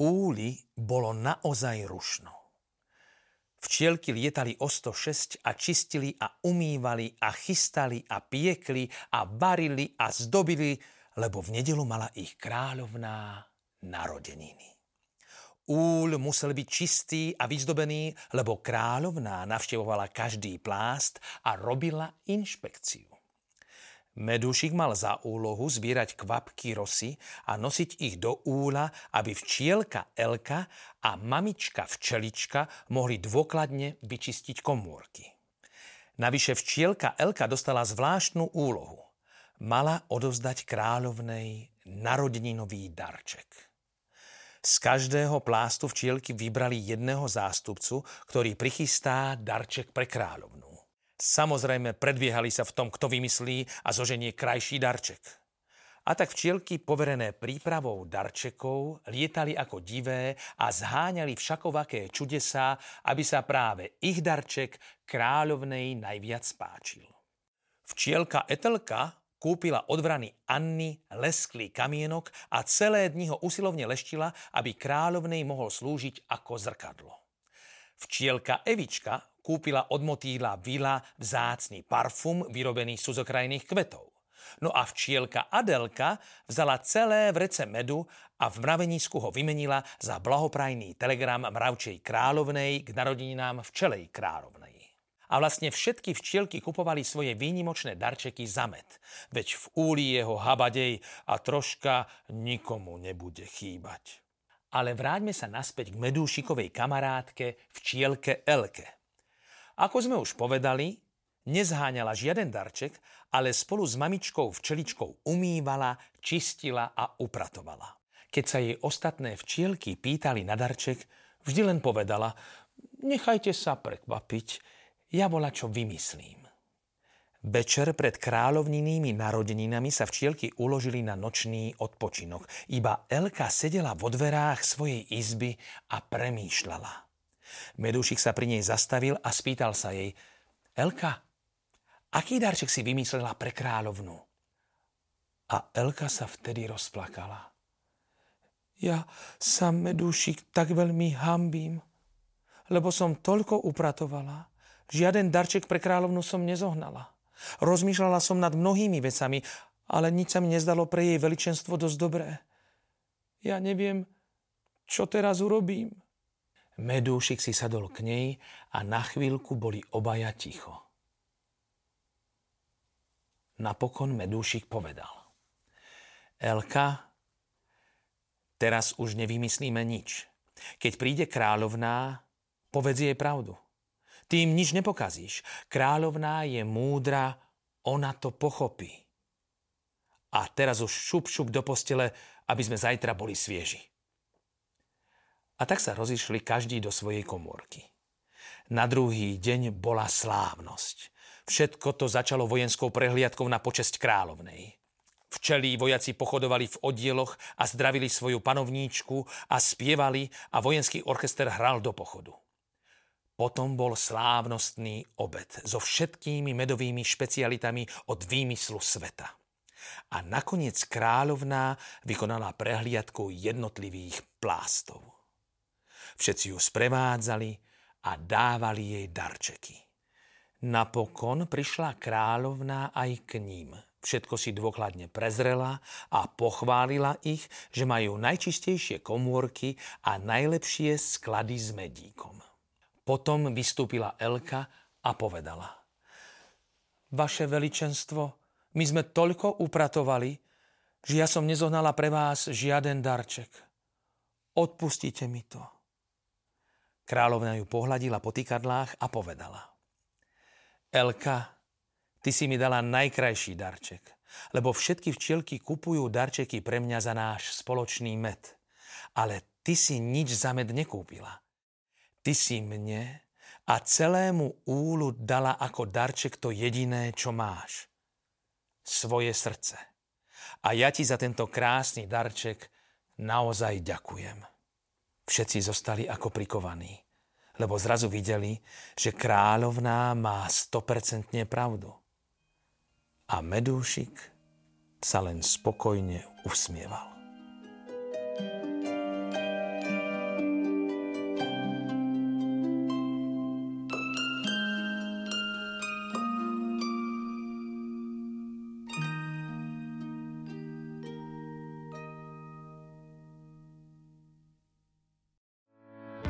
úli bolo naozaj rušno. Včielky lietali o 106 a čistili a umývali a chystali a piekli a varili a zdobili, lebo v nedelu mala ich kráľovná narodeniny. Úl musel byť čistý a vyzdobený, lebo kráľovná navštevovala každý plást a robila inšpekciu. Medúšik mal za úlohu zbierať kvapky rosy a nosiť ich do úla, aby včielka Elka a mamička včelička mohli dôkladne vyčistiť komórky. Navyše včielka Elka dostala zvláštnu úlohu. Mala odovzdať kráľovnej narodeninový darček. Z každého plástu včielky vybrali jedného zástupcu, ktorý prichystá darček pre kráľovnu. Samozrejme, predbiehali sa v tom, kto vymyslí a zoženie krajší darček. A tak včielky, poverené prípravou darčekov, lietali ako divé a zháňali všakovaké čudesá, aby sa práve ich darček kráľovnej najviac páčil. Včielka Etelka kúpila od vrany Anny lesklý kamienok a celé dni ho usilovne leštila, aby kráľovnej mohol slúžiť ako zrkadlo. Včielka Evička kúpila od motýla Vila vzácný parfum vyrobený z cudzokrajných kvetov. No a včielka Adelka vzala celé vrece medu a v mravenisku ho vymenila za blahoprajný telegram mravčej kráľovnej k narodeninám včelej kráľovnej. A vlastne všetky včielky kupovali svoje výnimočné darčeky za med, veď v úli jeho habadej a troška nikomu nebude chýbať. Ale vráťme sa naspäť k medúšikovej kamarátke včielke Elke. Ako sme už povedali, nezháňala žiaden darček, ale spolu s mamičkou včeličkou umývala, čistila a upratovala. Keď sa jej ostatné včielky pýtali na darček, vždy len povedala, nechajte sa prekvapiť, ja vola čo vymyslím. Večer pred kráľovninými narodeninami sa včielky uložili na nočný odpočinok. Iba Elka sedela vo dverách svojej izby a premýšľala. Medúšik sa pri nej zastavil a spýtal sa jej, Elka, aký darček si vymyslela pre kráľovnu? A Elka sa vtedy rozplakala. Ja sa, Medúšik, tak veľmi hambím, lebo som toľko upratovala. Žiaden darček pre kráľovnu som nezohnala. Rozmýšľala som nad mnohými vecami, ale nič sa mi nezdalo pre jej veličenstvo dosť dobré. Ja neviem, čo teraz urobím. Medúšik si sadol k nej a na chvíľku boli obaja ticho. Napokon Medúšik povedal. Elka, teraz už nevymyslíme nič. Keď príde kráľovná, povedz jej pravdu. Tým nič nepokazíš. Kráľovná je múdra, ona to pochopí. A teraz už šup šup do postele, aby sme zajtra boli svieži. A tak sa rozišli každý do svojej komórky. Na druhý deň bola slávnosť. Všetko to začalo vojenskou prehliadkou na počesť kráľovnej. Včelí vojaci pochodovali v oddieloch a zdravili svoju panovníčku a spievali a vojenský orchester hral do pochodu. Potom bol slávnostný obed so všetkými medovými špecialitami od výmyslu sveta. A nakoniec kráľovná vykonala prehliadku jednotlivých plástov. Všetci ju sprevádzali a dávali jej darčeky. Napokon prišla kráľovná aj k ním. Všetko si dôkladne prezrela a pochválila ich, že majú najčistejšie komórky a najlepšie sklady s medíkom. Potom vystúpila Elka a povedala. Vaše veličenstvo, my sme toľko upratovali, že ja som nezohnala pre vás žiaden darček. Odpustite mi to. Kráľovna ju pohľadila po týkadlách a povedala. Elka, ty si mi dala najkrajší darček, lebo všetky včielky kupujú darčeky pre mňa za náš spoločný med. Ale ty si nič za med nekúpila. Ty si mne a celému úlu dala ako darček to jediné, čo máš. Svoje srdce. A ja ti za tento krásny darček naozaj ďakujem. Všetci zostali ako prikovaní, lebo zrazu videli, že kráľovná má 100% pravdu. A medúšik sa len spokojne usmieval.